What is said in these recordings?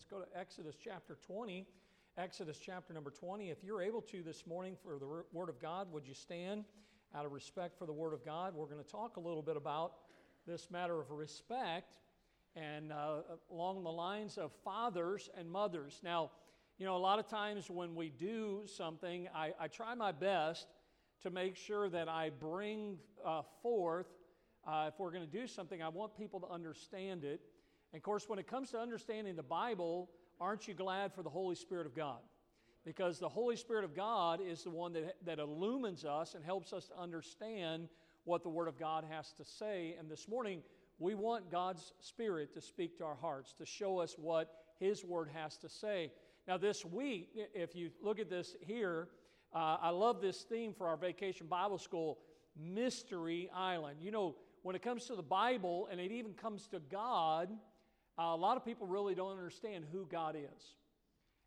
Let's go to Exodus chapter 20. Exodus chapter number 20. If you're able to this morning for the Word of God, would you stand out of respect for the Word of God? We're going to talk a little bit about this matter of respect and uh, along the lines of fathers and mothers. Now, you know, a lot of times when we do something, I, I try my best to make sure that I bring uh, forth, uh, if we're going to do something, I want people to understand it. And of course, when it comes to understanding the Bible, aren't you glad for the Holy Spirit of God? Because the Holy Spirit of God is the one that, that illumines us and helps us to understand what the Word of God has to say. And this morning, we want God's Spirit to speak to our hearts, to show us what His Word has to say. Now, this week, if you look at this here, uh, I love this theme for our vacation Bible school Mystery Island. You know, when it comes to the Bible and it even comes to God, uh, a lot of people really don't understand who God is.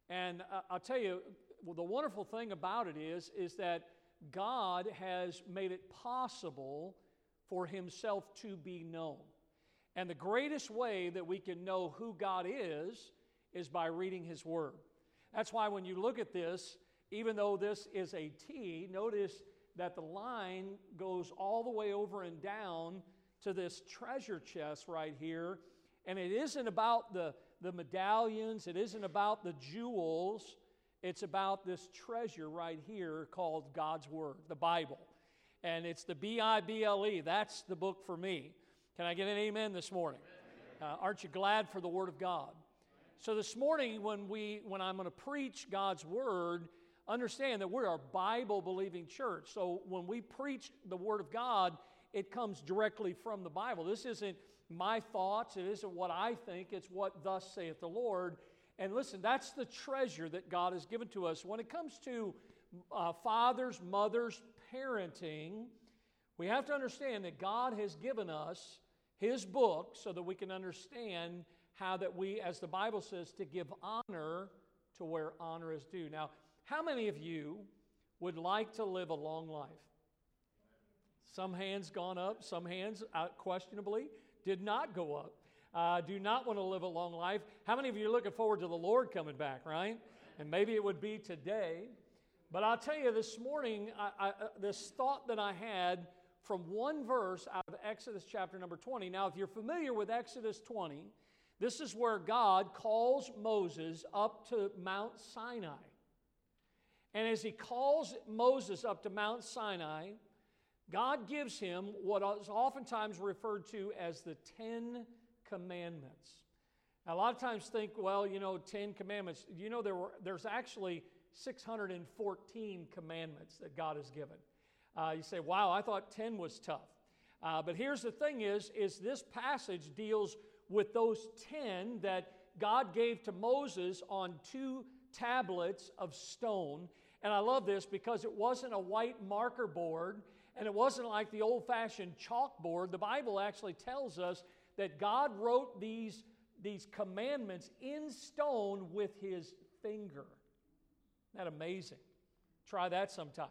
And uh, I'll tell you, well, the wonderful thing about it is, is that God has made it possible for Himself to be known. And the greatest way that we can know who God is is by reading His Word. That's why when you look at this, even though this is a T, notice that the line goes all the way over and down to this treasure chest right here. And it isn't about the, the medallions, it isn't about the jewels, it's about this treasure right here called God's Word, the Bible. And it's the B I B L E. That's the book for me. Can I get an amen this morning? Uh, aren't you glad for the Word of God? So this morning, when we when I'm going to preach God's Word, understand that we're a Bible believing church. So when we preach the Word of God, it comes directly from the Bible. This isn't my thoughts, it isn't what I think, it's what thus saith the Lord. And listen, that's the treasure that God has given to us. When it comes to uh, fathers, mothers, parenting, we have to understand that God has given us His book so that we can understand how that we, as the Bible says, to give honor to where honor is due. Now, how many of you would like to live a long life? Some hands gone up, some hands questionably did not go up. Uh, do not want to live a long life. How many of you are looking forward to the Lord coming back, right? And maybe it would be today. But I'll tell you this morning, I, I, uh, this thought that I had from one verse out of Exodus chapter number 20. Now, if you're familiar with Exodus 20, this is where God calls Moses up to Mount Sinai. And as he calls Moses up to Mount Sinai, God gives him what is oftentimes referred to as the Ten Commandments. Now, a lot of times think, well, you know, Ten Commandments. You know, there were, there's actually 614 commandments that God has given. Uh, you say, wow, I thought 10 was tough. Uh, but here's the thing is, is this passage deals with those 10 that God gave to Moses on two tablets of stone. And I love this because it wasn't a white marker board and it wasn't like the old fashioned chalkboard. The Bible actually tells us that God wrote these, these commandments in stone with his finger. Isn't that amazing? Try that sometime.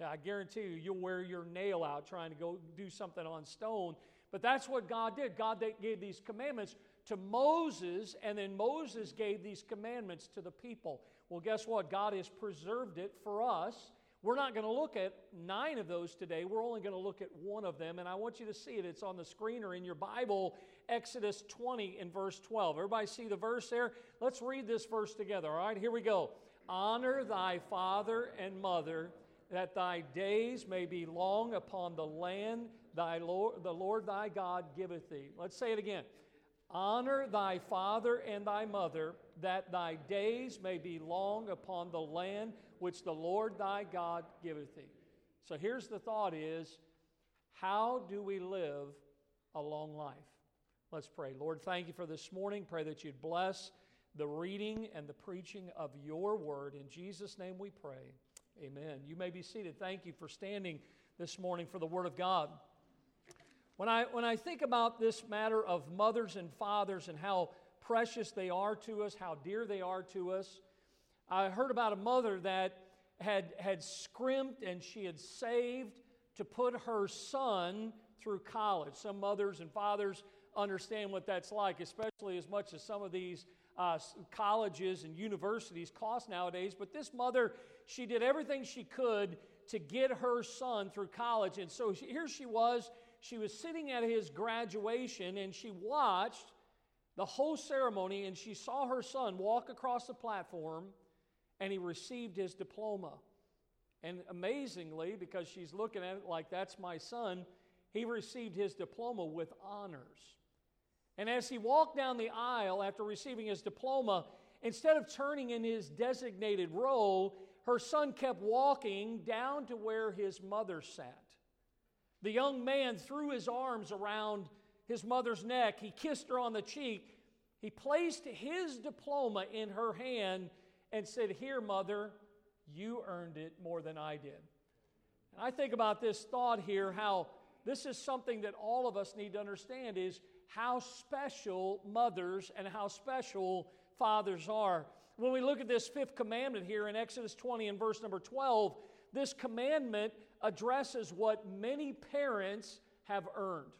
Yeah, I guarantee you, you'll wear your nail out trying to go do something on stone. But that's what God did. God gave these commandments to Moses, and then Moses gave these commandments to the people. Well, guess what? God has preserved it for us we're not going to look at nine of those today. We're only going to look at one of them, and I want you to see it. It's on the screen or in your Bible, Exodus 20 and verse 12. Everybody see the verse there? Let's read this verse together. All right, here we go. Honor thy father and mother, that thy days may be long upon the land thy Lord, the Lord thy God giveth thee. Let's say it again. Honor thy father and thy mother, that thy days may be long upon the land which the Lord thy God giveth thee. So here's the thought is, how do we live a long life? Let's pray. Lord, thank you for this morning. Pray that you'd bless the reading and the preaching of your word. In Jesus' name we pray. Amen. You may be seated. Thank you for standing this morning for the word of God. When I, when I think about this matter of mothers and fathers and how precious they are to us, how dear they are to us, I heard about a mother that had, had scrimped and she had saved to put her son through college. Some mothers and fathers understand what that's like, especially as much as some of these uh, colleges and universities cost nowadays. But this mother, she did everything she could to get her son through college. And so here she was. She was sitting at his graduation and she watched the whole ceremony and she saw her son walk across the platform and he received his diploma. And amazingly, because she's looking at it like that's my son, he received his diploma with honors. And as he walked down the aisle after receiving his diploma, instead of turning in his designated row, her son kept walking down to where his mother sat. The young man threw his arms around his mother's neck. He kissed her on the cheek. He placed his diploma in her hand and said, Here, mother, you earned it more than I did. And I think about this thought here how this is something that all of us need to understand is how special mothers and how special fathers are. When we look at this fifth commandment here in Exodus 20 and verse number 12, this commandment addresses what many parents have earned.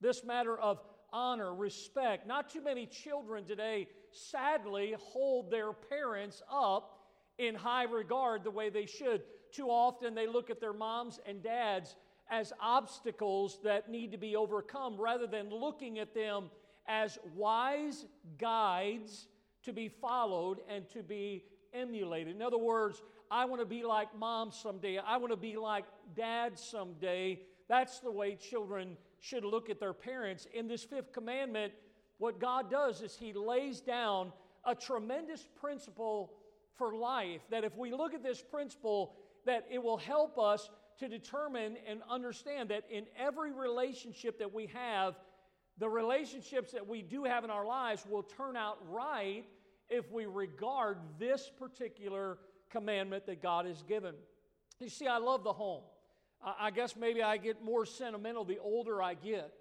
This matter of honor, respect. Not too many children today, sadly, hold their parents up in high regard the way they should. Too often they look at their moms and dads as obstacles that need to be overcome rather than looking at them as wise guides to be followed and to be emulated. In other words, I want to be like mom someday. I want to be like dad someday. That's the way children should look at their parents. In this fifth commandment, what God does is He lays down a tremendous principle for life. That if we look at this principle, that it will help us to determine and understand that in every relationship that we have, the relationships that we do have in our lives will turn out right if we regard this particular commandment that God has given. You see, I love the home. I guess maybe I get more sentimental the older I get.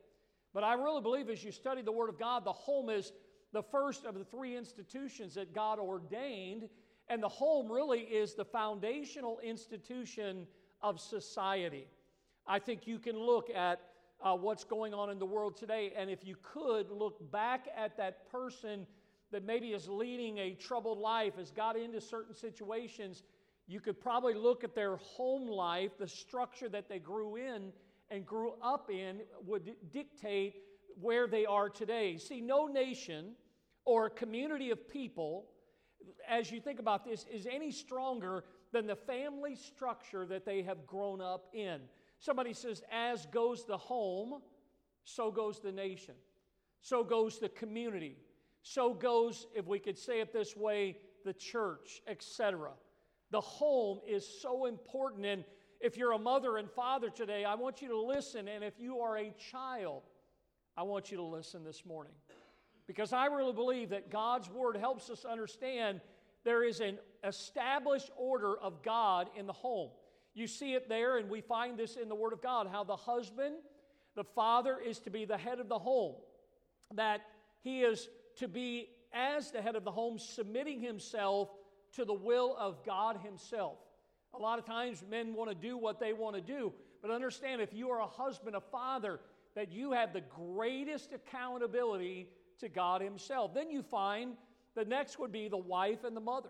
But I really believe as you study the Word of God, the home is the first of the three institutions that God ordained. And the home really is the foundational institution of society. I think you can look at uh, what's going on in the world today, and if you could look back at that person that maybe is leading a troubled life, has got into certain situations, you could probably look at their home life, the structure that they grew in and grew up in would dictate where they are today. See, no nation or community of people, as you think about this, is any stronger than the family structure that they have grown up in. Somebody says, as goes the home, so goes the nation, so goes the community, so goes, if we could say it this way, the church, etc. The home is so important. And if you're a mother and father today, I want you to listen. And if you are a child, I want you to listen this morning. Because I really believe that God's Word helps us understand there is an established order of God in the home. You see it there, and we find this in the Word of God how the husband, the father, is to be the head of the home, that he is to be, as the head of the home, submitting himself to the will of God Himself. A lot of times men want to do what they want to do, but understand if you are a husband, a father, that you have the greatest accountability to God Himself. Then you find the next would be the wife and the mother.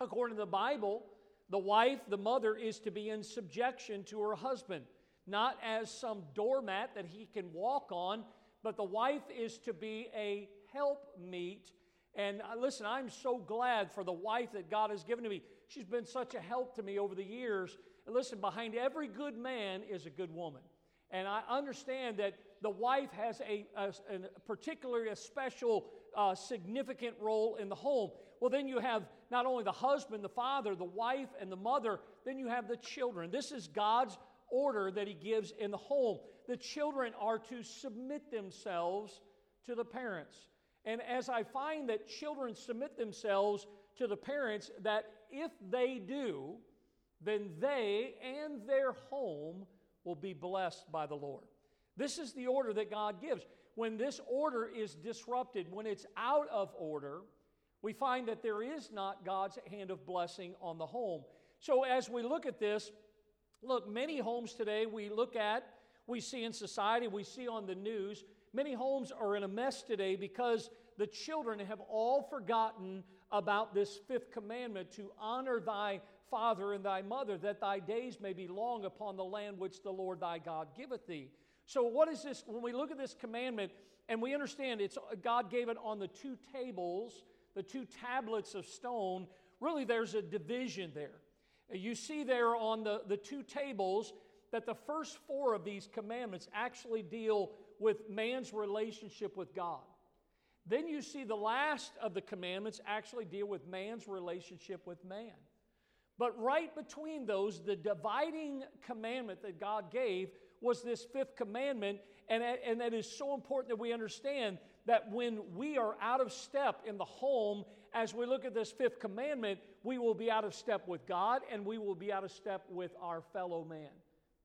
According to the Bible, the wife, the mother, is to be in subjection to her husband, not as some doormat that he can walk on, but the wife is to be a helpmeet. And uh, listen, I'm so glad for the wife that God has given to me. She's been such a help to me over the years. And listen, behind every good man is a good woman. And I understand that the wife has a, a, a particularly a special uh, significant role in the home. Well, then you have not only the husband, the father, the wife, and the mother, then you have the children. This is God's order that He gives in the home. The children are to submit themselves to the parents. And as I find that children submit themselves to the parents, that if they do, then they and their home will be blessed by the Lord. This is the order that God gives. When this order is disrupted, when it's out of order, we find that there is not God's hand of blessing on the home. So as we look at this, look, many homes today we look at, we see in society, we see on the news, many homes are in a mess today because the children have all forgotten about this fifth commandment to honor thy father and thy mother, that thy days may be long upon the land which the Lord thy God giveth thee. So, what is this? When we look at this commandment and we understand it's God gave it on the two tables, the two tablets of stone, really there's a division there. You see there on the, the two tables that the first four of these commandments actually deal with man's relationship with God. Then you see the last of the commandments actually deal with man's relationship with man. But right between those, the dividing commandment that God gave was this fifth commandment, and, and that is so important that we understand that when we are out of step in the home, as we look at this fifth commandment, we will be out of step with God and we will be out of step with our fellow man.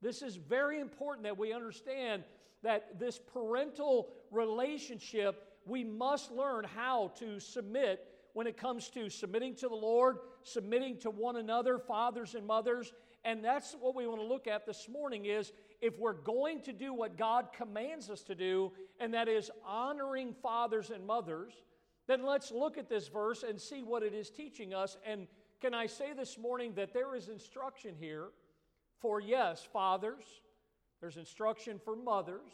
This is very important that we understand that this parental relationship, we must learn how to submit when it comes to submitting to the Lord, submitting to one another, fathers and mothers. And that's what we want to look at this morning is if we're going to do what God commands us to do, and that is honoring fathers and mothers, then let's look at this verse and see what it is teaching us. And can I say this morning that there is instruction here for, yes, fathers, there's instruction for mothers,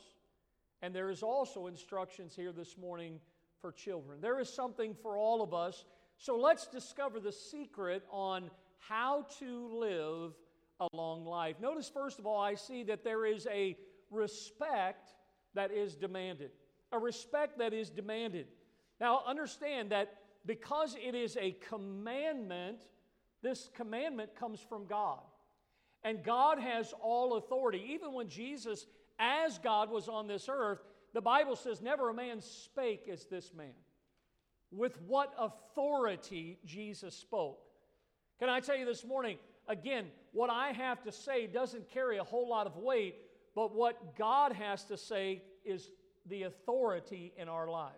and there is also instructions here this morning for children. There is something for all of us. So let's discover the secret on how to live a long life. Notice, first of all, I see that there is a respect that is demanded. A respect that is demanded. Now, understand that because it is a commandment, this commandment comes from God. And God has all authority. Even when Jesus, as God, was on this earth, the Bible says, Never a man spake as this man. With what authority Jesus spoke. Can I tell you this morning, again, what I have to say doesn't carry a whole lot of weight, but what God has to say is the authority in our lives.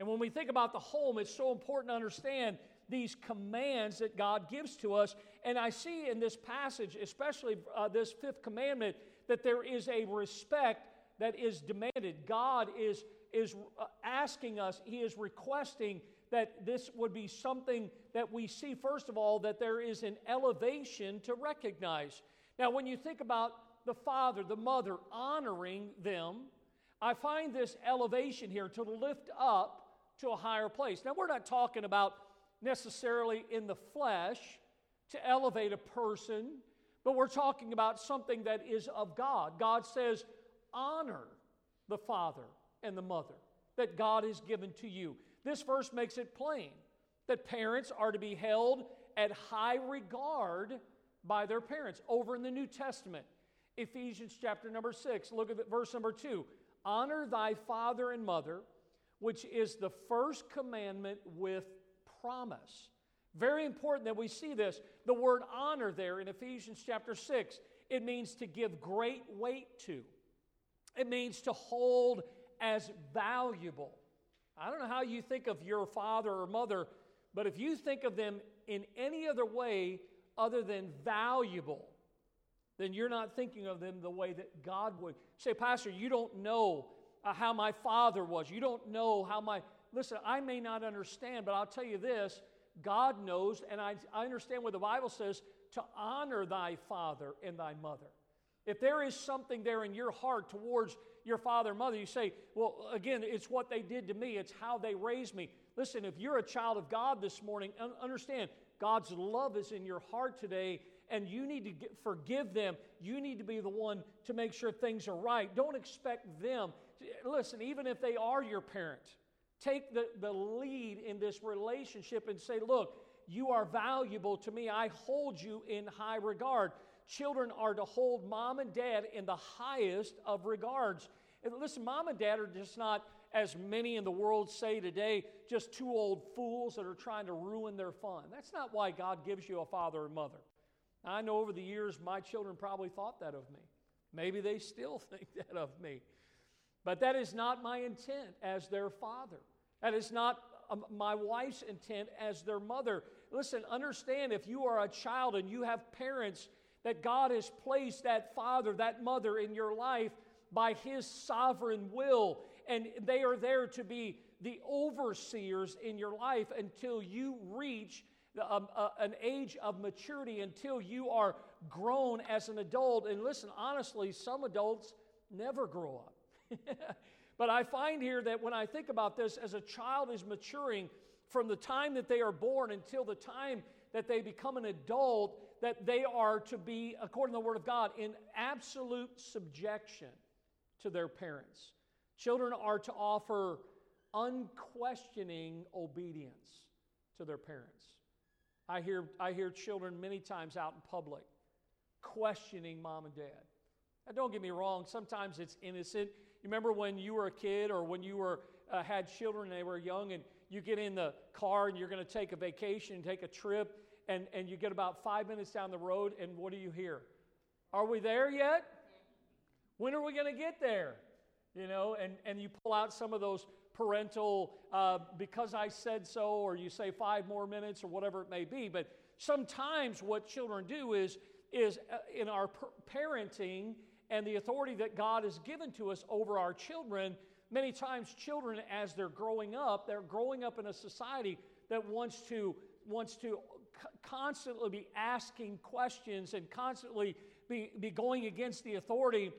And when we think about the home, it's so important to understand these commands that God gives to us. And I see in this passage, especially uh, this fifth commandment, that there is a respect that is demanded. God is, is uh, asking us, He is requesting that this would be something that we see, first of all, that there is an elevation to recognize. Now, when you think about the father, the mother, honoring them, I find this elevation here to lift up to a higher place. Now, we're not talking about necessarily in the flesh to elevate a person, but we're talking about something that is of God. God says, honor the father and the mother that God has given to you. This verse makes it plain that parents are to be held at high regard by their parents. Over in the New Testament, Ephesians chapter number 6, look at verse number 2. Honor thy father and mother, which is the first commandment with promise. Very important that we see this. The word honor there in Ephesians chapter 6, it means to give great weight to. It means to hold as valuable. I don't know how you think of your father or mother, but if you think of them in any other way other than valuable, then you're not thinking of them the way that God would. Say, Pastor, you don't know uh, how my father was. You don't know how my. Listen, I may not understand, but I'll tell you this God knows, and I, I understand what the Bible says to honor thy father and thy mother. If there is something there in your heart towards your father and mother, you say, Well, again, it's what they did to me, it's how they raised me. Listen, if you're a child of God this morning, understand God's love is in your heart today, and you need to get, forgive them. You need to be the one to make sure things are right. Don't expect them. Listen, even if they are your parent, take the, the lead in this relationship and say, Look, you are valuable to me. I hold you in high regard. Children are to hold mom and dad in the highest of regards. And listen, mom and dad are just not, as many in the world say today, just two old fools that are trying to ruin their fun. That's not why God gives you a father and mother. I know over the years my children probably thought that of me. Maybe they still think that of me. But that is not my intent as their father. That is not um, my wife's intent as their mother. Listen, understand if you are a child and you have parents that God has placed that father, that mother in your life by His sovereign will, and they are there to be the overseers in your life until you reach um, uh, an age of maturity, until you are grown as an adult. And listen, honestly, some adults never grow up. but I find here that when I think about this, as a child is maturing, from the time that they are born until the time that they become an adult, that they are to be, according to the Word of God, in absolute subjection to their parents. Children are to offer unquestioning obedience to their parents. I hear, I hear children many times out in public questioning mom and dad. Now, don't get me wrong, sometimes it's innocent. You remember when you were a kid or when you were, uh, had children and they were young and you get in the car and you're going to take a vacation, take a trip, and, and you get about five minutes down the road, and what do you hear? Are we there yet? When are we going to get there? You know, and, and you pull out some of those parental, uh, because I said so, or you say five more minutes, or whatever it may be. But sometimes what children do is, is uh, in our parenting and the authority that God has given to us over our children, many times children, as they're growing up, they're growing up in a society that wants to, wants to constantly be asking questions and constantly be, be going against the authority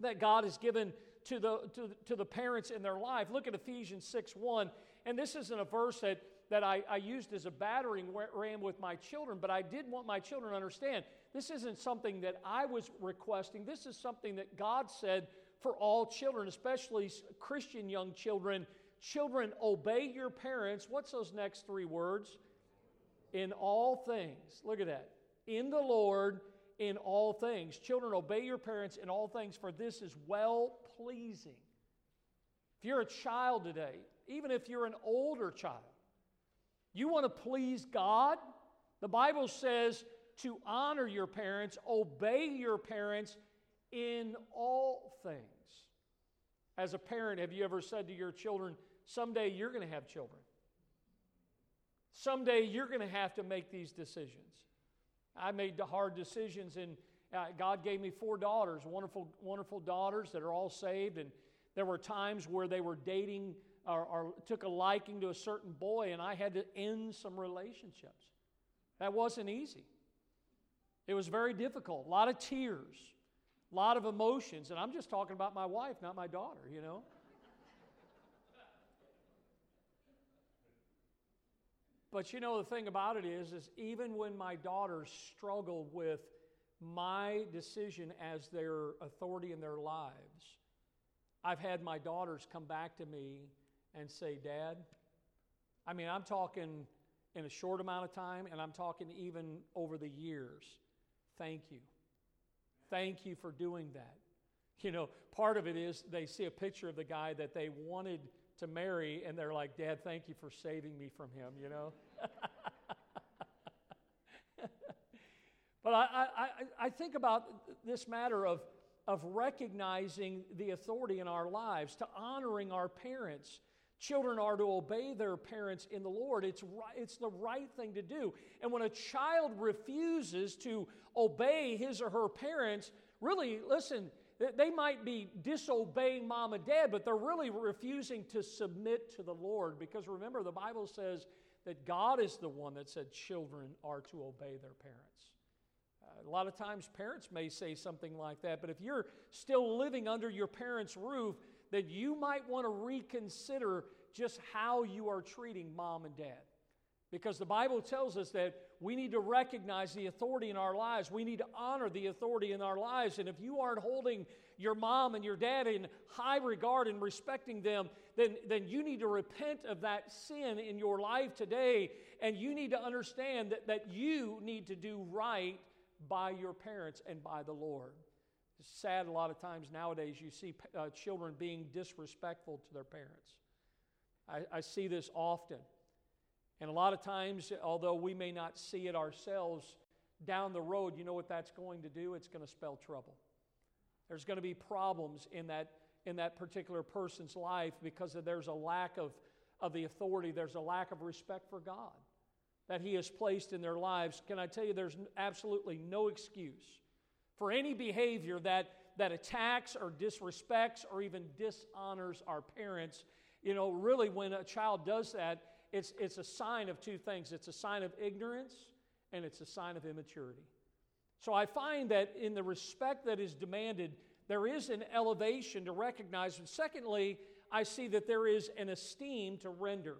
that God has given to the, to, to the parents in their life. Look at Ephesians 6 1. And this isn't a verse that, that I, I used as a battering ram with my children, but I did want my children to understand this isn't something that I was requesting. This is something that God said for all children, especially Christian young children. Children, obey your parents. What's those next three words? In all things. Look at that. In the Lord, in all things. Children, obey your parents in all things, for this is well pleasing. If you're a child today, even if you're an older child, you want to please God, the Bible says to honor your parents, obey your parents in all things. As a parent, have you ever said to your children, someday you're going to have children? Someday you're going to have to make these decisions. I made the hard decisions, and uh, God gave me four daughters, wonderful, wonderful daughters that are all saved. And there were times where they were dating or, or took a liking to a certain boy, and I had to end some relationships. That wasn't easy. It was very difficult. A lot of tears, a lot of emotions. And I'm just talking about my wife, not my daughter, you know. But you know, the thing about it is, is even when my daughters struggled with my decision as their authority in their lives, I've had my daughters come back to me and say, Dad, I mean, I'm talking in a short amount of time, and I'm talking even over the years. Thank you. Thank you for doing that. You know, part of it is they see a picture of the guy that they wanted to marry, and they're like, Dad, thank you for saving me from him, you know? but I, I, I think about this matter of, of recognizing the authority in our lives, to honoring our parents. Children are to obey their parents in the Lord. It's, right, it's the right thing to do. And when a child refuses to obey his or her parents, really, listen, they might be disobeying mom and dad, but they're really refusing to submit to the Lord because remember, the Bible says that God is the one that said children are to obey their parents. Uh, a lot of times, parents may say something like that, but if you're still living under your parents' roof, then you might want to reconsider just how you are treating mom and dad. Because the Bible tells us that we need to recognize the authority in our lives. We need to honor the authority in our lives. And if you aren't holding your mom and your dad in high regard and respecting them, then, then you need to repent of that sin in your life today. And you need to understand that, that you need to do right by your parents and by the Lord. It's sad a lot of times nowadays you see uh, children being disrespectful to their parents. I, I see this often. And a lot of times, although we may not see it ourselves, down the road, you know what that's going to do? It's going to spell trouble. There's going to be problems in that, in that particular person's life because there's a lack of, of the authority, there's a lack of respect for God that He has placed in their lives. Can I tell you, there's absolutely no excuse for any behavior that, that attacks or disrespects or even dishonors our parents You know, really, when a child does that, it's, it's a sign of two things it's a sign of ignorance and it's a sign of immaturity. So I find that in the respect that is demanded, there is an elevation to recognize. And secondly, I see that there is an esteem to render.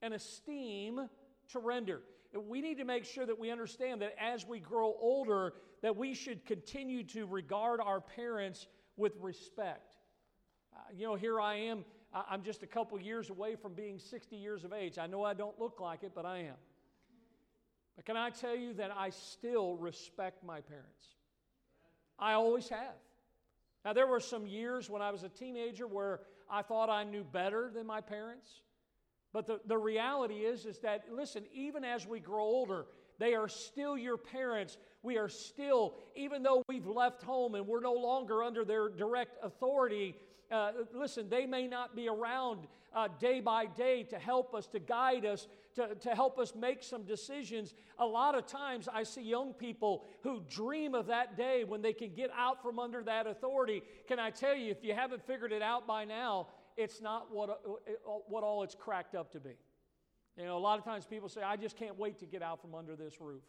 An esteem to render. We need to make sure that we understand that as we grow older, that we should continue to regard our parents with respect. Uh, you know, here I am. I'm just a couple years away from being 60 years of age. I know I don't look like it, but I am. But can I tell you that I still respect my parents? I always have. Now, there were some years when I was a teenager where I thought I knew better than my parents. But the, the reality is, is that, listen, even as we grow older, they are still your parents. We are still, even though we've left home and we're no longer under their direct authority, uh, listen, they may not be around uh, day by day to help us, to guide us, to, to help us make some decisions. A lot of times I see young people who dream of that day when they can get out from under that authority. Can I tell you, if you haven't figured it out by now, it's not what, uh, what all it's cracked up to be. You know, a lot of times people say, I just can't wait to get out from under this roof.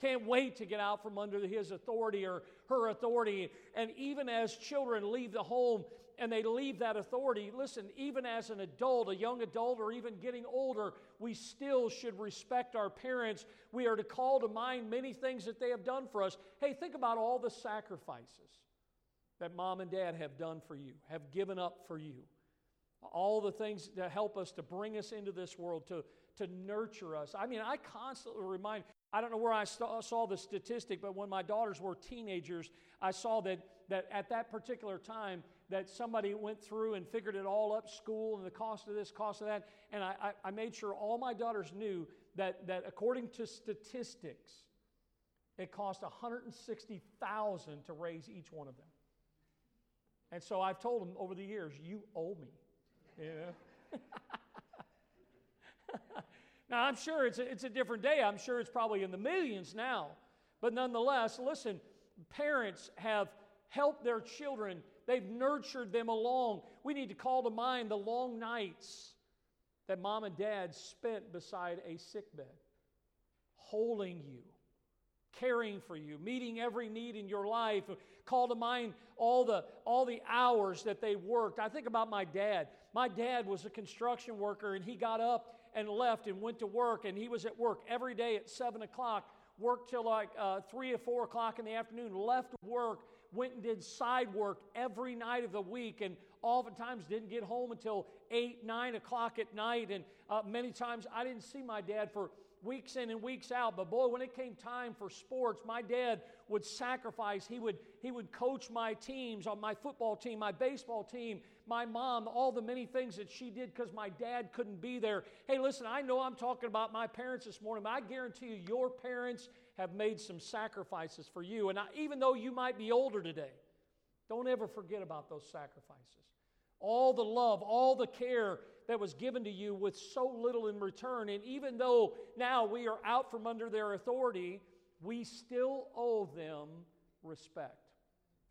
Can't wait to get out from under his authority or her authority. And even as children leave the home and they leave that authority, listen, even as an adult, a young adult, or even getting older, we still should respect our parents. We are to call to mind many things that they have done for us. Hey, think about all the sacrifices that mom and dad have done for you, have given up for you. All the things to help us, to bring us into this world, to, to nurture us. I mean, I constantly remind, I don't know where I saw the statistic, but when my daughters were teenagers, I saw that, that at that particular time, that somebody went through and figured it all up school and the cost of this, cost of that. And I, I, made sure all my daughters knew that, that according to statistics, it cost 160000 to raise each one of them. And so I've told them over the years, you owe me. Know? now, I'm sure it's a, it's a different day. I'm sure it's probably in the millions now. But nonetheless, listen, parents have helped their children They've nurtured them along. We need to call to mind the long nights that mom and dad spent beside a sick bed, holding you, caring for you, meeting every need in your life. Call to mind all the, all the hours that they worked. I think about my dad. My dad was a construction worker, and he got up and left and went to work, and he was at work every day at 7 o'clock, worked till like uh, 3 or 4 o'clock in the afternoon, left work went and did side work every night of the week and oftentimes didn't get home until 8, 9 o'clock at night. And uh, many times I didn't see my dad for weeks in and weeks out. But boy, when it came time for sports, my dad would sacrifice. He would, he would coach my teams on my football team, my baseball team, my mom, all the many things that she did because my dad couldn't be there. Hey, listen, I know I'm talking about my parents this morning, but I guarantee you, your parents have made some sacrifices for you. And I, even though you might be older today, don't ever forget about those sacrifices. All the love, all the care that was given to you with so little in return. And even though now we are out from under their authority, we still owe them respect.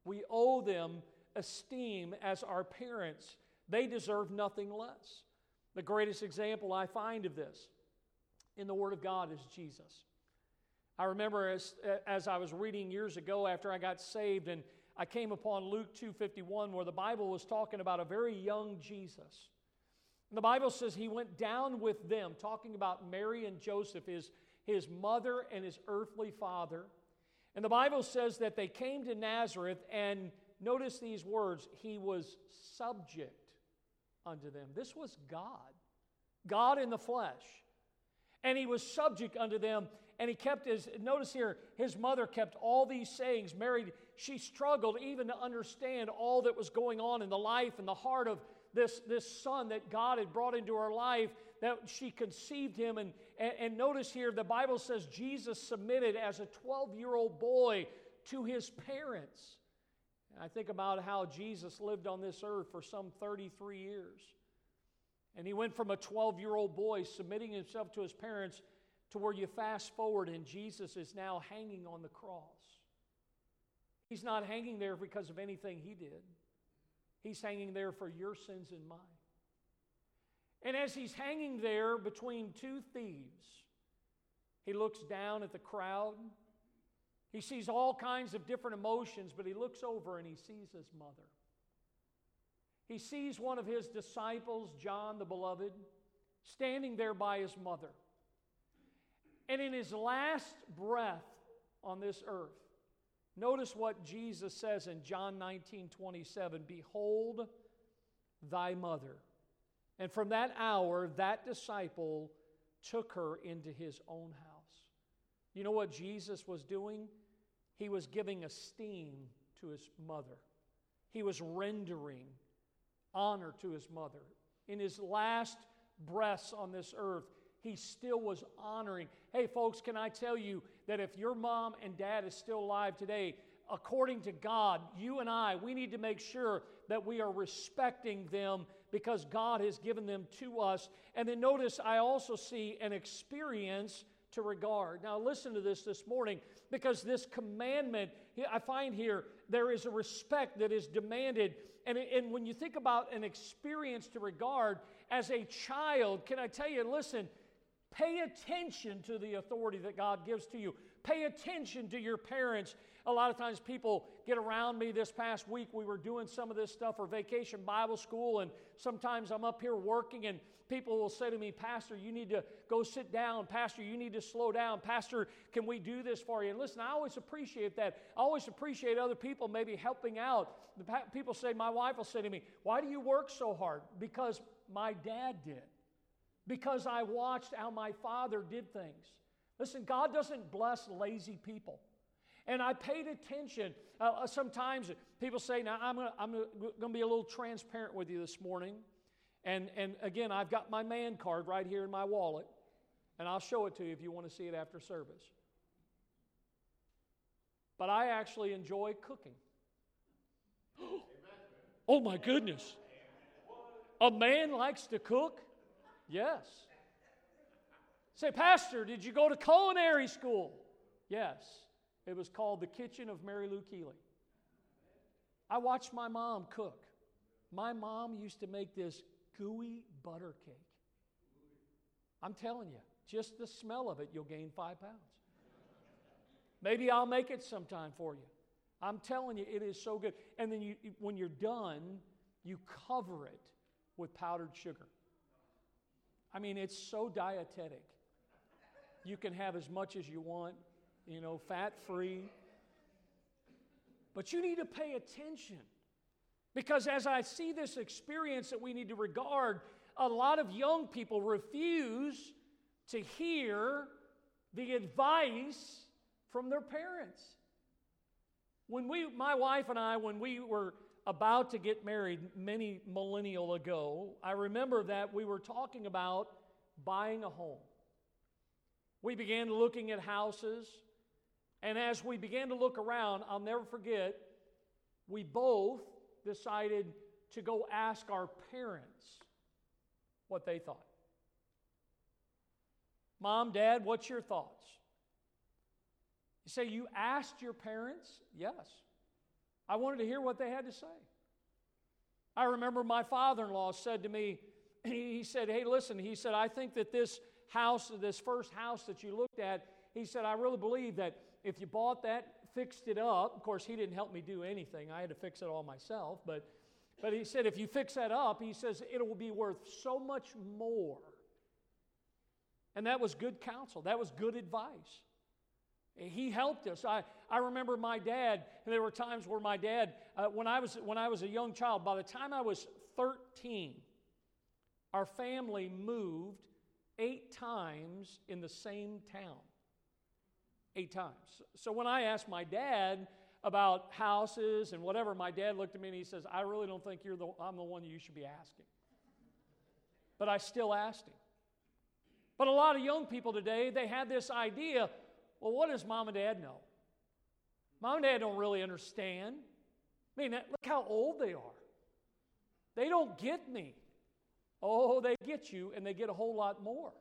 We owe them esteem as our parents. They deserve nothing less. The greatest example I find of this in the Word of God is Jesus. I remember as, as I was reading years ago after I got saved, and I came upon Luke 2:51, where the Bible was talking about a very young Jesus. The Bible says he went down with them, talking about Mary and Joseph, his, his mother and his earthly father. And the Bible says that they came to Nazareth, and notice these words He was subject unto them. This was God, God in the flesh. And He was subject unto them. And He kept his, notice here, His mother kept all these sayings. Mary, she struggled even to understand all that was going on in the life and the heart of this, this son that God had brought into her life, that she conceived him. And, and, and notice here, the Bible says Jesus submitted as a 12 year old boy to his parents. And I think about how Jesus lived on this earth for some 33 years. And he went from a 12 year old boy submitting himself to his parents to where you fast forward and Jesus is now hanging on the cross. He's not hanging there because of anything he did. He's hanging there for your sins and mine. And as he's hanging there between two thieves, he looks down at the crowd. He sees all kinds of different emotions, but he looks over and he sees his mother. He sees one of his disciples, John the Beloved, standing there by his mother. And in his last breath on this earth, notice what Jesus says in John 19 27 Behold thy mother. And from that hour, that disciple took her into his own house. You know what Jesus was doing? He was giving esteem to his mother, he was rendering honor to his mother. In his last breaths on this earth, he still was honoring. Hey, folks, can I tell you that if your mom and dad is still alive today, according to God, you and I, we need to make sure that we are respecting them because God has given them to us. And then notice, I also see an experience to regard. Now, listen to this this morning because this commandment, I find here, there is a respect that is demanded. And, and when you think about an experience to regard as a child, can I tell you, listen, pay attention to the authority that God gives to you. Pay attention to your parents. A lot of times people get around me. This past week, we were doing some of this stuff for vacation Bible school, and sometimes I'm up here working, and people will say to me, Pastor, you need to go sit down. Pastor, you need to slow down. Pastor, can we do this for you? And listen, I always appreciate that. I always appreciate other people maybe helping out. The people say, My wife will say to me, Why do you work so hard? Because my dad did. Because I watched how my father did things. Listen, God doesn't bless lazy people. And I paid attention. Uh, uh sometimes people say, now I'm going to be a little transparent with you this morning. And, and again, I've got my man card right here in my wallet. And I'll show it to you if you want to see it after service. But I actually enjoy cooking. oh my goodness. A man likes to cook? Yes. Say, Pastor, did you go to culinary school? Yes. It was called The Kitchen of Mary Lou Keeley. I watched my mom cook. My mom used to make this gooey butter cake. I'm telling you, just the smell of it, you'll gain five pounds. Maybe I'll make it sometime for you. I'm telling you, it is so good. And then you, when you're done, you cover it with powdered sugar. I mean, it's so dietetic. You can have as much as you want you know, fat free. But you need to pay attention. Because as I see this experience that we need to regard, a lot of young people refuse to hear the advice from their parents. When we, my wife and I, when we were about to get married many millennial ago, I remember that we were talking about buying a home. We began looking at houses. And as we began to look around, I'll never forget, we both decided to go ask our parents what they thought. Mom, Dad, what's your thoughts? You say, You asked your parents? Yes. I wanted to hear what they had to say. I remember my father in law said to me, He said, Hey, listen, he said, I think that this house, this first house that you looked at, he said, I really believe that if you bought that, fixed it up, of course, he didn't help me do anything. I had to fix it all myself. But, but he said, if you fix that up, he says, it will be worth so much more. And that was good counsel, that was good advice. He helped us. I, I remember my dad, and there were times where my dad, uh, when, I was, when I was a young child, by the time I was 13, our family moved eight times in the same town eight times. So when I asked my dad about houses and whatever, my dad looked at me and he says, I really don't think you're the, I'm the one you should be asking. But I still asked him. But a lot of young people today, they have this idea well, what does mom and dad know? Mom and dad don't really understand. I mean, look how old they are. They don't get me. Oh, they get you, and they get a whole lot more.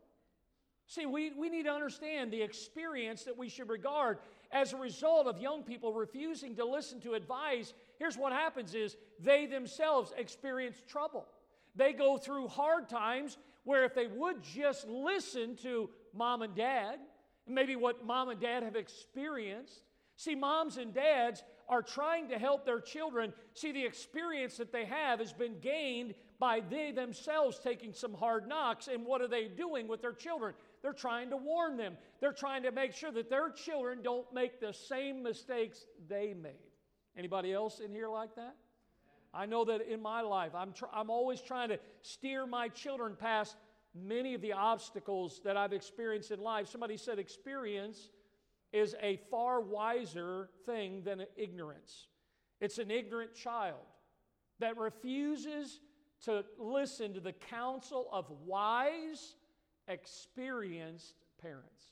See, we, we need to understand the experience that we should regard as a result of young people refusing to listen to advice. Here's what happens is they themselves experience trouble. They go through hard times where if they would just listen to mom and dad, maybe what mom and dad have experienced. See, moms and dads are trying to help their children see the experience that they have has been gained by they themselves taking some hard knocks. And what are they doing with their children? They're trying to warn them. They're trying to make sure that their children don't make the same mistakes they made. Anybody else in here like that? I know that in my life, I'm, tr- I'm always trying to steer my children past many of the obstacles that I've experienced in life. Somebody said experience is a far wiser thing than ignorance. It's an ignorant child that refuses to listen to the counsel of wise, experienced parents.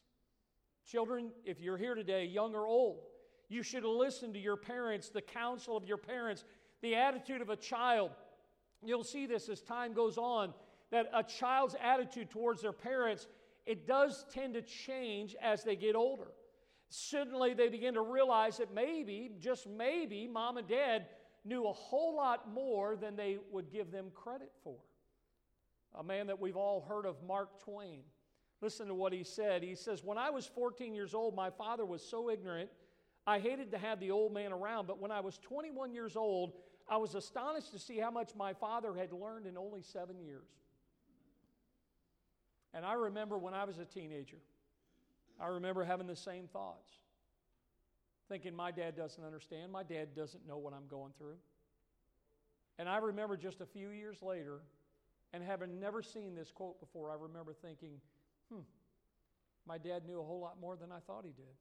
Children, if you're here today, young or old, you should listen to your parents, the counsel of your parents, the attitude of a child. You'll see this as time goes on that a child's attitude towards their parents it does tend to change as they get older. Suddenly they begin to realize that maybe, just maybe, mom and dad knew a whole lot more than they would give them credit for. A man that we've all heard of, Mark Twain. Listen to what he said. He says, When I was 14 years old, my father was so ignorant, I hated to have the old man around. But when I was 21 years old, I was astonished to see how much my father had learned in only seven years. And I remember when I was a teenager, I remember having the same thoughts thinking my dad doesn't understand, my dad doesn't know what I'm going through. And I remember just a few years later, and having never seen this quote before, I remember thinking, hmm, my dad knew a whole lot more than I thought he did.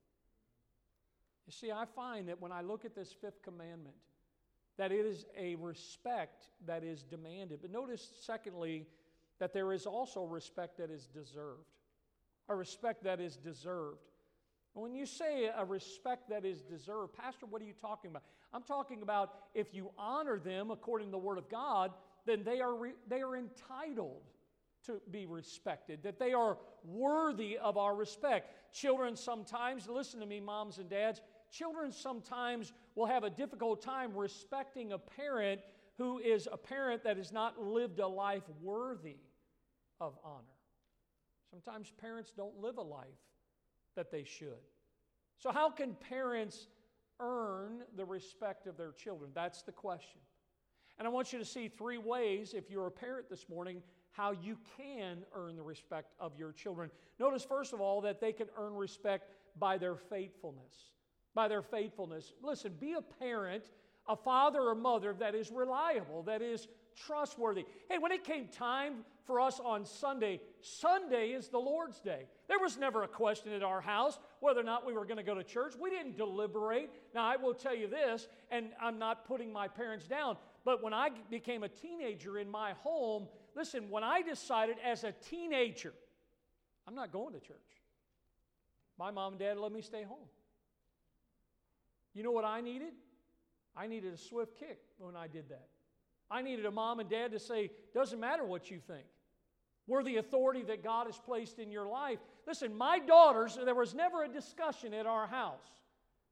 You see, I find that when I look at this fifth commandment, that it is a respect that is demanded. But notice, secondly, that there is also respect that is deserved. A respect that is deserved. When you say a respect that is deserved, Pastor, what are you talking about? I'm talking about if you honor them according to the Word of God, then they are, re- they are entitled to be respected, that they are worthy of our respect. Children sometimes, listen to me, moms and dads, children sometimes will have a difficult time respecting a parent who is a parent that has not lived a life worthy of honor. Sometimes parents don't live a life that they should. So, how can parents earn the respect of their children? That's the question. And I want you to see three ways, if you're a parent this morning, how you can earn the respect of your children. Notice, first of all, that they can earn respect by their faithfulness. By their faithfulness. Listen, be a parent, a father or mother that is reliable, that is trustworthy. Hey, when it came time for us on Sunday, Sunday is the Lord's day. There was never a question at our house whether or not we were going to go to church. We didn't deliberate. Now, I will tell you this, and I'm not putting my parents down, but when I became a teenager in my home, listen, when I decided as a teenager, I'm not going to church, my mom and dad let me stay home. You know what I needed? I needed a swift kick when I did that. I needed a mom and dad to say, doesn't matter what you think. We're the authority that God has placed in your life. Listen, my daughters, there was never a discussion at our house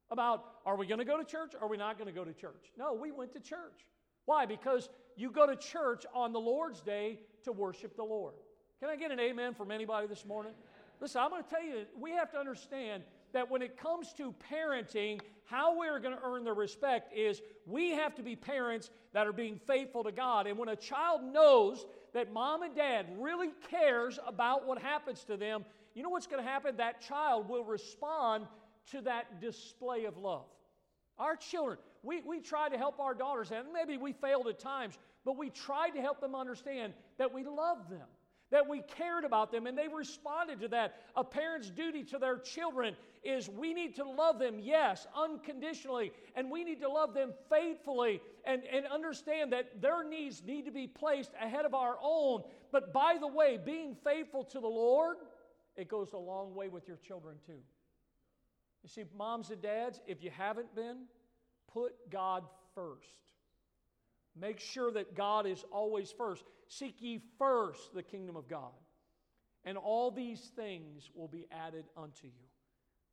about are we going to go to church or are we not going to go to church? No, we went to church. Why? Because you go to church on the Lord's day to worship the Lord. Can I get an amen from anybody this morning? Listen, I'm going to tell you, we have to understand that when it comes to parenting, how we're going to earn the respect is we have to be parents that are being faithful to God. And when a child knows that mom and dad really cares about what happens to them, you know what's going to happen? That child will respond to that display of love. Our children, we, we try to help our daughters, and maybe we failed at times, but we tried to help them understand that we love them that we cared about them and they responded to that. A parent's duty to their children is we need to love them, yes, unconditionally, and we need to love them faithfully and, and understand that their needs need to be placed ahead of our own. But by the way, being faithful to the Lord, it goes a long way with your children too. You see, moms and dads, if you haven't been, put God first. Make sure that God is always first. Seek ye first the kingdom of God, and all these things will be added unto you.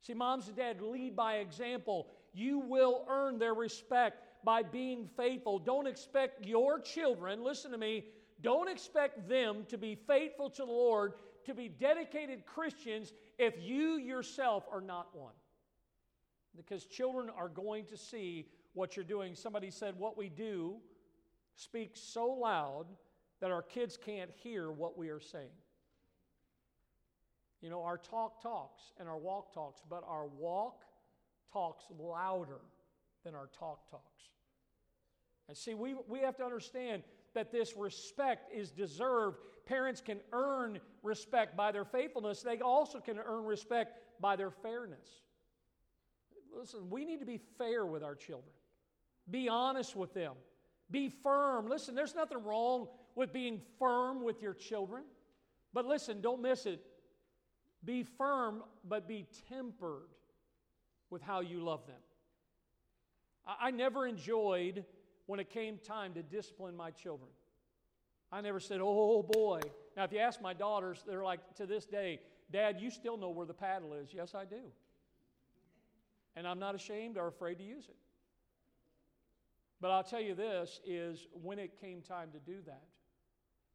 See, moms and dad, lead by example. You will earn their respect by being faithful. Don't expect your children, listen to me, Don't expect them to be faithful to the Lord, to be dedicated Christians, if you yourself are not one. Because children are going to see what you're doing. Somebody said, What we do speaks so loud that our kids can't hear what we are saying. You know, our talk talks and our walk talks, but our walk talks louder than our talk talks. And see, we, we have to understand that this respect is deserved. Parents can earn respect by their faithfulness, they also can earn respect by their fairness. Listen, we need to be fair with our children, be honest with them, be firm. Listen, there's nothing wrong with being firm with your children, but listen, don't miss it. Be firm, but be tempered with how you love them. I, I never enjoyed when it came time to discipline my children. I never said, oh boy. Now, if you ask my daughters, they're like, to this day, Dad, you still know where the paddle is. Yes, I do. And I'm not ashamed or afraid to use it. But I'll tell you this is when it came time to do that,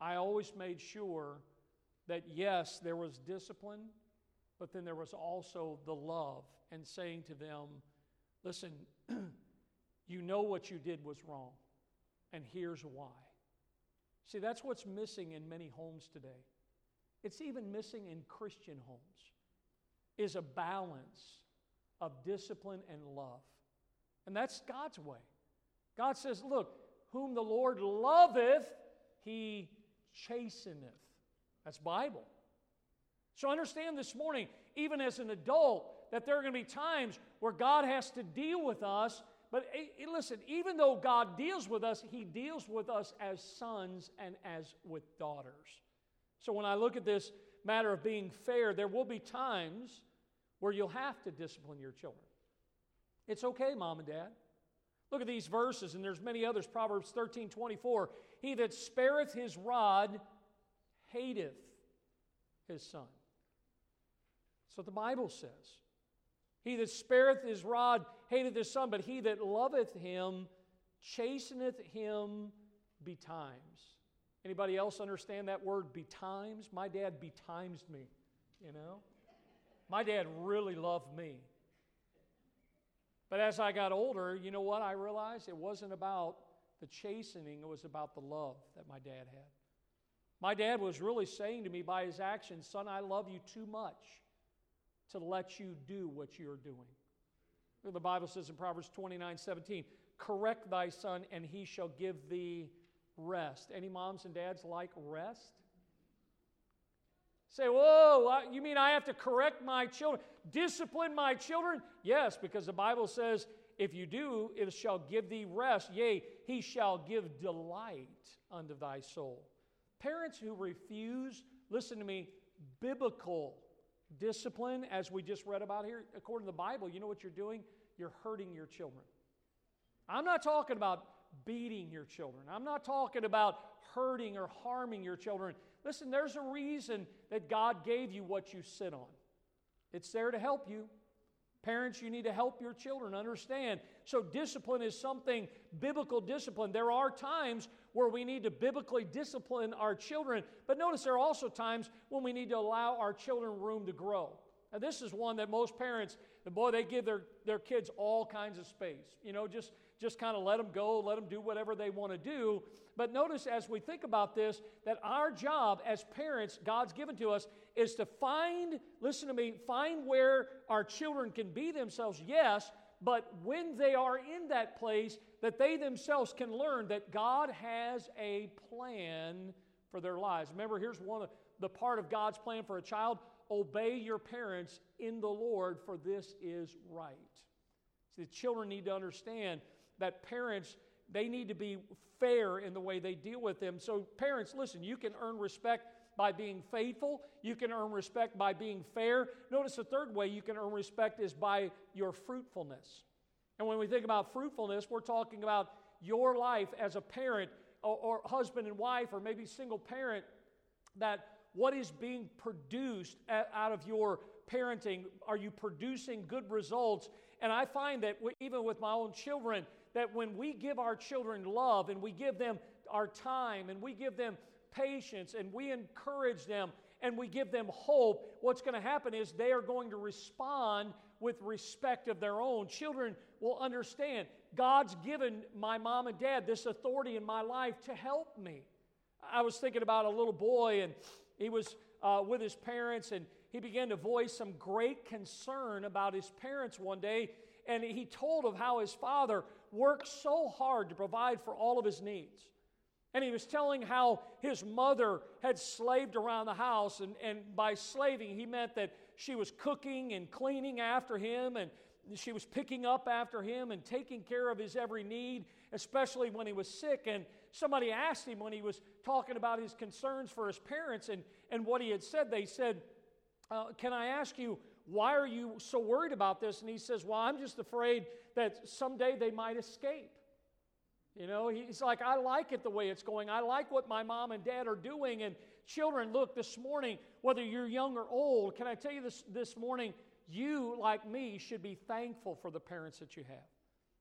I always made sure that yes, there was discipline, but then there was also the love and saying to them, listen, you know what you did was wrong, and here's why. See, that's what's missing in many homes today. It's even missing in Christian homes is a balance of discipline and love. And that's God's way. God says, Look, whom the Lord loveth, he chasteneth. That's Bible. So understand this morning, even as an adult, that there are going to be times where God has to deal with us. But eh, eh, listen, even though God deals with us, He deals with us as sons and as with daughters. So when I look at this matter of being fair, there will be times where you'll have to discipline your children. It's okay, mom and dad. Look at these verses, and there's many others. Proverbs 13, 24. He that spareth his rod hateth his son. That's what the Bible says. He that spareth his rod hateth his son, but he that loveth him chasteneth him betimes. Anybody else understand that word betimes? My dad betimes me, you know? My dad really loved me. But as I got older, you know what I realized? It wasn't about the chastening, it was about the love that my dad had. My dad was really saying to me by his actions, Son, I love you too much to let you do what you're doing. The Bible says in Proverbs 29 17, correct thy son, and he shall give thee rest. Any moms and dads like rest? Say, whoa, you mean I have to correct my children, discipline my children? Yes, because the Bible says, if you do, it shall give thee rest. Yea, he shall give delight unto thy soul. Parents who refuse, listen to me, biblical discipline, as we just read about here, according to the Bible, you know what you're doing? You're hurting your children. I'm not talking about beating your children, I'm not talking about hurting or harming your children. Listen, there's a reason that God gave you what you sit on. It's there to help you. Parents, you need to help your children understand. So, discipline is something, biblical discipline. There are times where we need to biblically discipline our children, but notice there are also times when we need to allow our children room to grow. Now, this is one that most parents, the boy, they give their, their kids all kinds of space. You know, just, just kind of let them go, let them do whatever they want to do. But notice as we think about this, that our job as parents, God's given to us, is to find, listen to me, find where our children can be themselves, yes, but when they are in that place, that they themselves can learn that God has a plan for their lives. Remember, here's one of the part of God's plan for a child obey your parents in the Lord, for this is right. See, the children need to understand that parents they need to be fair in the way they deal with them. So, parents, listen, you can earn respect by being faithful, you can earn respect by being fair. Notice the third way you can earn respect is by your fruitfulness. And when we think about fruitfulness, we're talking about your life as a parent or, or husband and wife, or maybe single parent, that what is being produced out of your parenting? Are you producing good results? And I find that even with my own children, that when we give our children love and we give them our time and we give them patience and we encourage them and we give them hope, what's going to happen is they are going to respond with respect of their own. Children will understand God's given my mom and dad this authority in my life to help me. I was thinking about a little boy, and he was uh, with his parents, and he began to voice some great concern about his parents one day. And he told of how his father worked so hard to provide for all of his needs. And he was telling how his mother had slaved around the house. And, and by slaving, he meant that she was cooking and cleaning after him, and she was picking up after him and taking care of his every need, especially when he was sick. And somebody asked him when he was talking about his concerns for his parents and, and what he had said, they said, uh, Can I ask you, why are you so worried about this? And he says, Well, I'm just afraid that someday they might escape. You know, he's like, I like it the way it's going. I like what my mom and dad are doing. And children, look, this morning, whether you're young or old, can I tell you this this morning? You, like me, should be thankful for the parents that you have.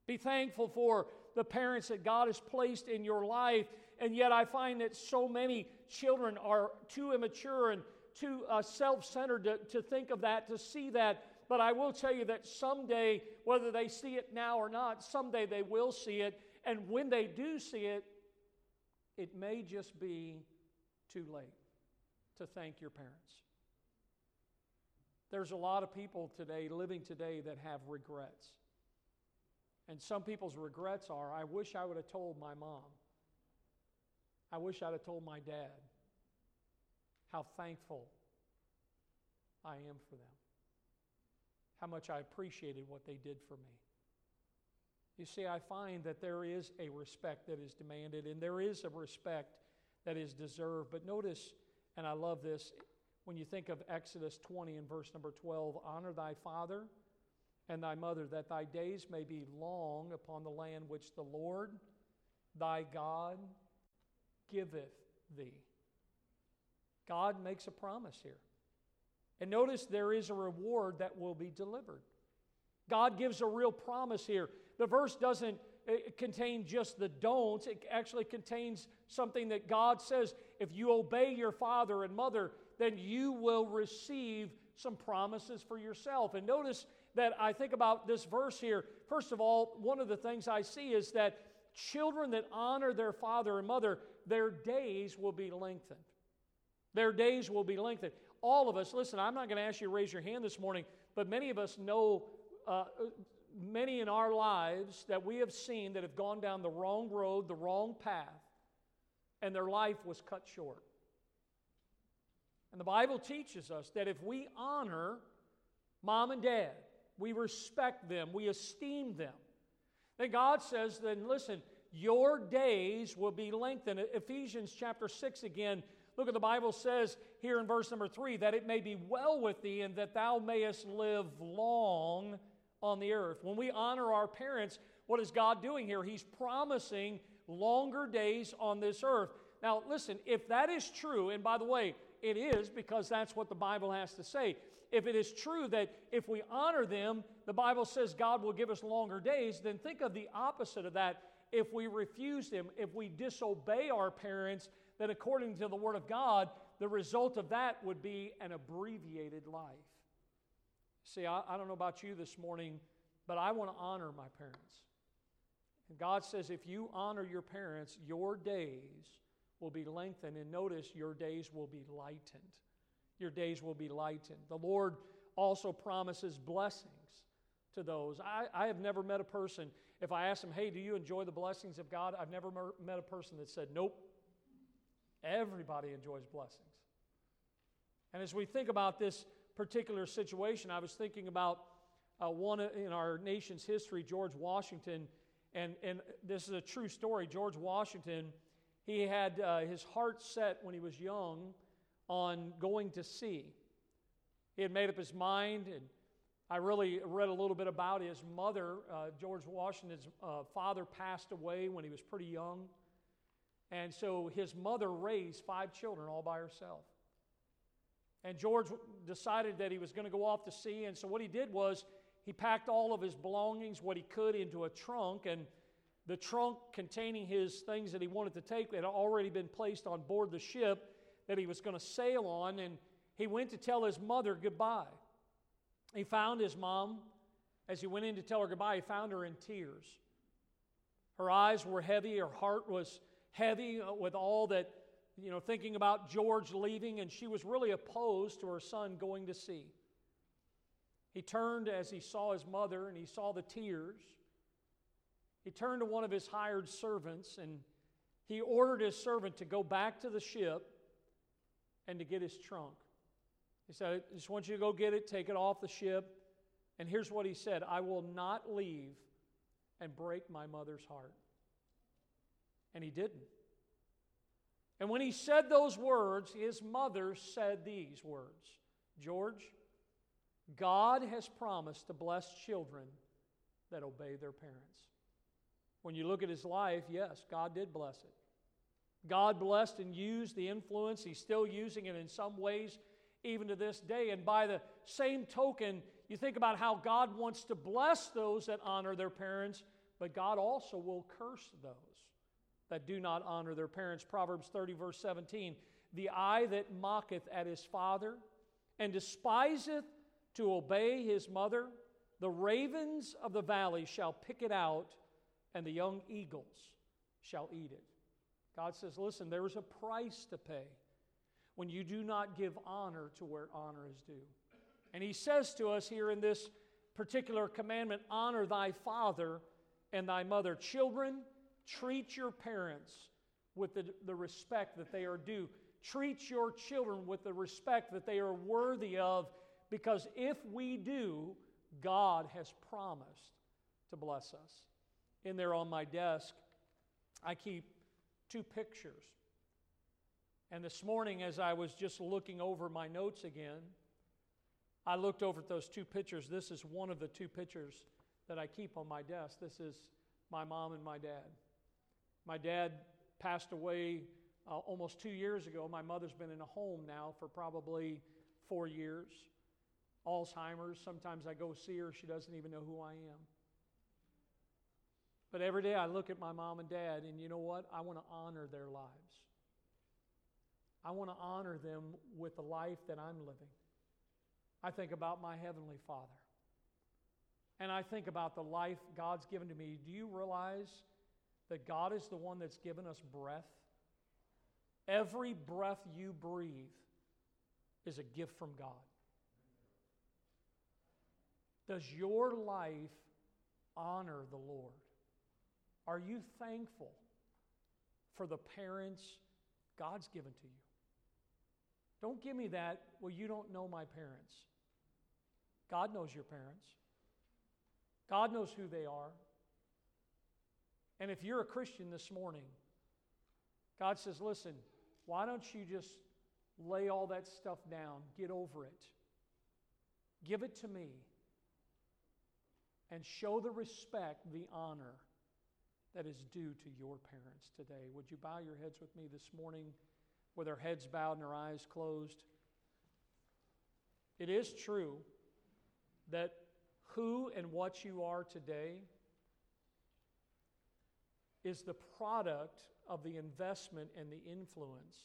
Be thankful for the parents that God has placed in your life. And yet, I find that so many children are too immature and too uh, self centered to, to think of that, to see that. But I will tell you that someday, whether they see it now or not, someday they will see it. And when they do see it, it may just be too late to thank your parents. There's a lot of people today living today that have regrets. And some people's regrets are I wish I would have told my mom. I wish I'd have told my dad how thankful I am for them, how much I appreciated what they did for me. You see, I find that there is a respect that is demanded and there is a respect that is deserved. But notice, and I love this, when you think of Exodus 20 and verse number 12 honor thy father and thy mother, that thy days may be long upon the land which the Lord thy God giveth thee. God makes a promise here. And notice there is a reward that will be delivered. God gives a real promise here. The verse doesn't uh, contain just the don'ts, it actually contains something that God says if you obey your father and mother, then you will receive some promises for yourself. And notice that I think about this verse here. First of all, one of the things I see is that children that honor their father and mother, their days will be lengthened. Their days will be lengthened. All of us, listen, I'm not going to ask you to raise your hand this morning, but many of us know, uh, many in our lives that we have seen that have gone down the wrong road, the wrong path, and their life was cut short. And the Bible teaches us that if we honor mom and dad, we respect them, we esteem them, then God says, then listen, your days will be lengthened. Ephesians chapter 6 again, look at the Bible says here in verse number 3 that it may be well with thee and that thou mayest live long on the earth. When we honor our parents, what is God doing here? He's promising longer days on this earth. Now, listen, if that is true, and by the way, it is because that's what the Bible has to say. If it is true that if we honor them, the Bible says God will give us longer days, then think of the opposite of that. If we refuse them, if we disobey our parents, then according to the Word of God, the result of that would be an abbreviated life. See, I, I don't know about you this morning, but I want to honor my parents. And God says if you honor your parents, your days will be lengthened. And notice, your days will be lightened. Your days will be lightened. The Lord also promises blessings to those. I, I have never met a person, if I ask them, hey, do you enjoy the blessings of God? I've never met a person that said, nope. Everybody enjoys blessings. And as we think about this particular situation, I was thinking about uh, one in our nation's history, George Washington. And, and this is a true story. George Washington he had uh, his heart set when he was young on going to sea. He had made up his mind, and I really read a little bit about his mother. Uh, George Washington's uh, father passed away when he was pretty young. And so his mother raised five children all by herself. And George decided that he was going to go off to sea. And so what he did was he packed all of his belongings, what he could, into a trunk. And the trunk containing his things that he wanted to take had already been placed on board the ship that he was going to sail on, and he went to tell his mother goodbye. He found his mom. As he went in to tell her goodbye, he found her in tears. Her eyes were heavy, her heart was heavy with all that, you know, thinking about George leaving, and she was really opposed to her son going to sea. He turned as he saw his mother and he saw the tears. He turned to one of his hired servants and he ordered his servant to go back to the ship and to get his trunk. He said, I just want you to go get it, take it off the ship. And here's what he said I will not leave and break my mother's heart. And he didn't. And when he said those words, his mother said these words George, God has promised to bless children that obey their parents. When you look at his life, yes, God did bless it. God blessed and used the influence. He's still using it in some ways, even to this day. And by the same token, you think about how God wants to bless those that honor their parents, but God also will curse those that do not honor their parents. Proverbs 30, verse 17 The eye that mocketh at his father and despiseth to obey his mother, the ravens of the valley shall pick it out, and the young eagles shall eat it. God says, listen, there is a price to pay when you do not give honor to where honor is due. And he says to us here in this particular commandment honor thy father and thy mother. Children, treat your parents with the, the respect that they are due. Treat your children with the respect that they are worthy of, because if we do, God has promised to bless us. In there on my desk, I keep two pictures. And this morning, as I was just looking over my notes again, I looked over at those two pictures. This is one of the two pictures that I keep on my desk. This is my mom and my dad. My dad passed away uh, almost two years ago. My mother's been in a home now for probably four years. Alzheimer's. Sometimes I go see her, she doesn't even know who I am. But every day I look at my mom and dad, and you know what? I want to honor their lives. I want to honor them with the life that I'm living. I think about my Heavenly Father. And I think about the life God's given to me. Do you realize that God is the one that's given us breath? Every breath you breathe is a gift from God. Does your life honor the Lord? Are you thankful for the parents God's given to you? Don't give me that, well, you don't know my parents. God knows your parents, God knows who they are. And if you're a Christian this morning, God says, listen, why don't you just lay all that stuff down, get over it, give it to me, and show the respect, the honor that is due to your parents today. Would you bow your heads with me this morning with our heads bowed and our eyes closed? It is true that who and what you are today is the product of the investment and the influence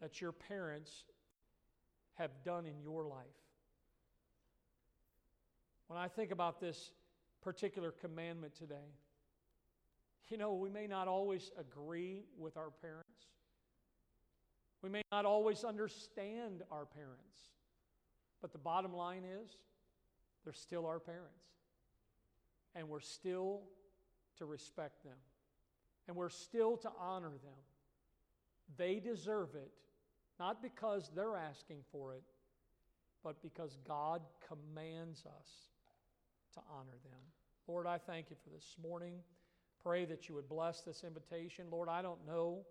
that your parents have done in your life. When I think about this particular commandment today, you know, we may not always agree with our parents. We may not always understand our parents. But the bottom line is, they're still our parents. And we're still to respect them. And we're still to honor them. They deserve it, not because they're asking for it, but because God commands us to honor them. Lord, I thank you for this morning. Pray that you would bless this invitation. Lord, I don't know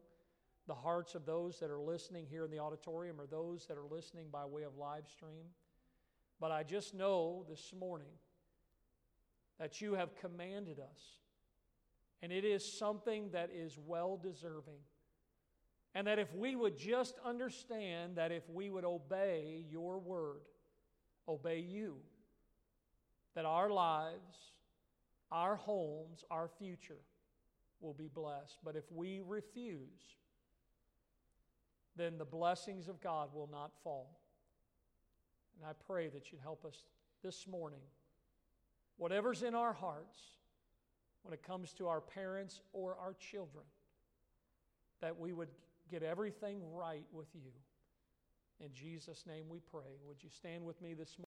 the hearts of those that are listening here in the auditorium or those that are listening by way of live stream, but I just know this morning that you have commanded us, and it is something that is well deserving. And that if we would just understand that if we would obey your word, obey you, that our lives our homes, our future will be blessed. But if we refuse, then the blessings of God will not fall. And I pray that you'd help us this morning. Whatever's in our hearts when it comes to our parents or our children, that we would get everything right with you. In Jesus' name we pray. Would you stand with me this morning?